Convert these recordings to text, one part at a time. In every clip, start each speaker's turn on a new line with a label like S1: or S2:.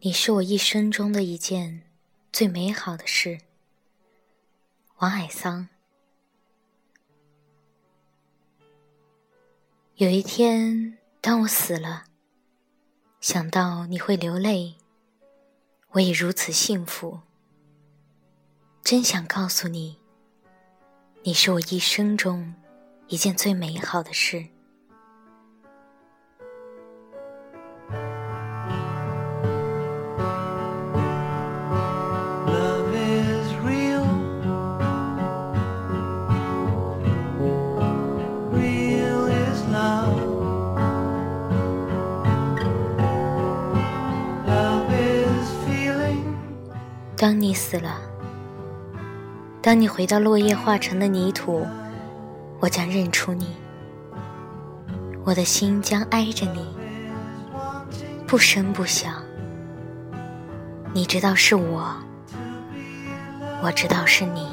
S1: 你是我一生中的一件最美好的事，王海桑。有一天，当我死了，想到你会流泪，我也如此幸福。真想告诉你，你是我一生中一件最美好的事。当你死了，当你回到落叶化成的泥土，我将认出你，我的心将挨着你，不声不响。你知道是我，我知道是你。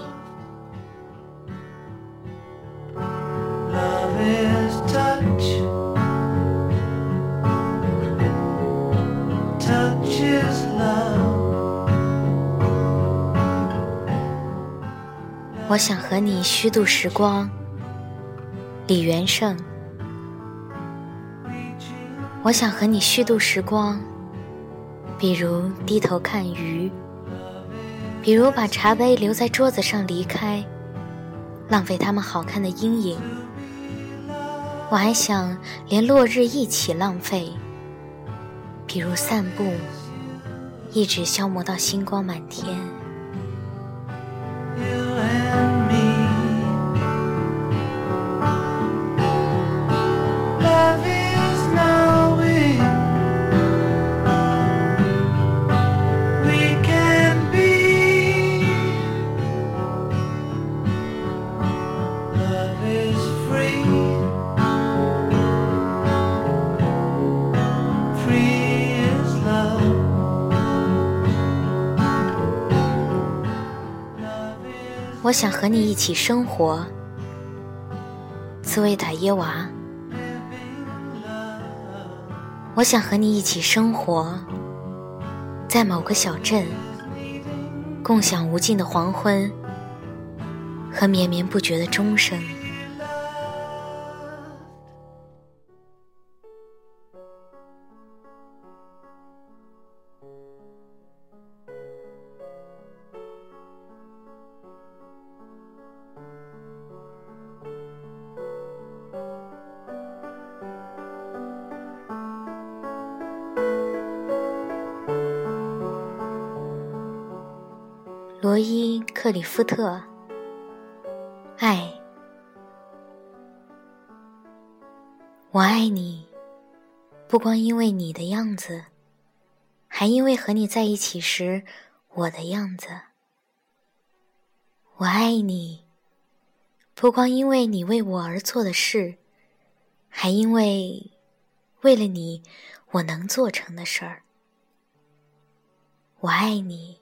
S1: 我想和你虚度时光，李元胜。我想和你虚度时光，比如低头看鱼，比如把茶杯留在桌子上离开，浪费他们好看的阴影。我还想连落日一起浪费，比如散步，一直消磨到星光满天。我想和你一起生活，茨维塔耶娃。我想和你一起生活，在某个小镇，共享无尽的黄昏和绵绵不绝的钟声。罗伊·克里夫特，爱，我爱你，不光因为你的样子，还因为和你在一起时我的样子。我爱你，不光因为你为我而做的事，还因为为了你我能做成的事儿。我爱你。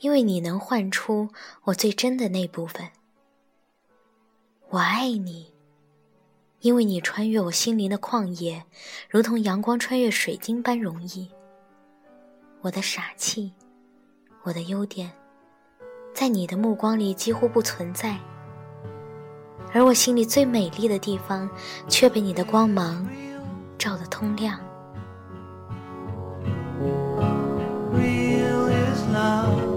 S1: 因为你能唤出我最真的那部分，我爱你。因为你穿越我心灵的旷野，如同阳光穿越水晶般容易。我的傻气，我的优点，在你的目光里几乎不存在，而我心里最美丽的地方，却被你的光芒照得通亮。asking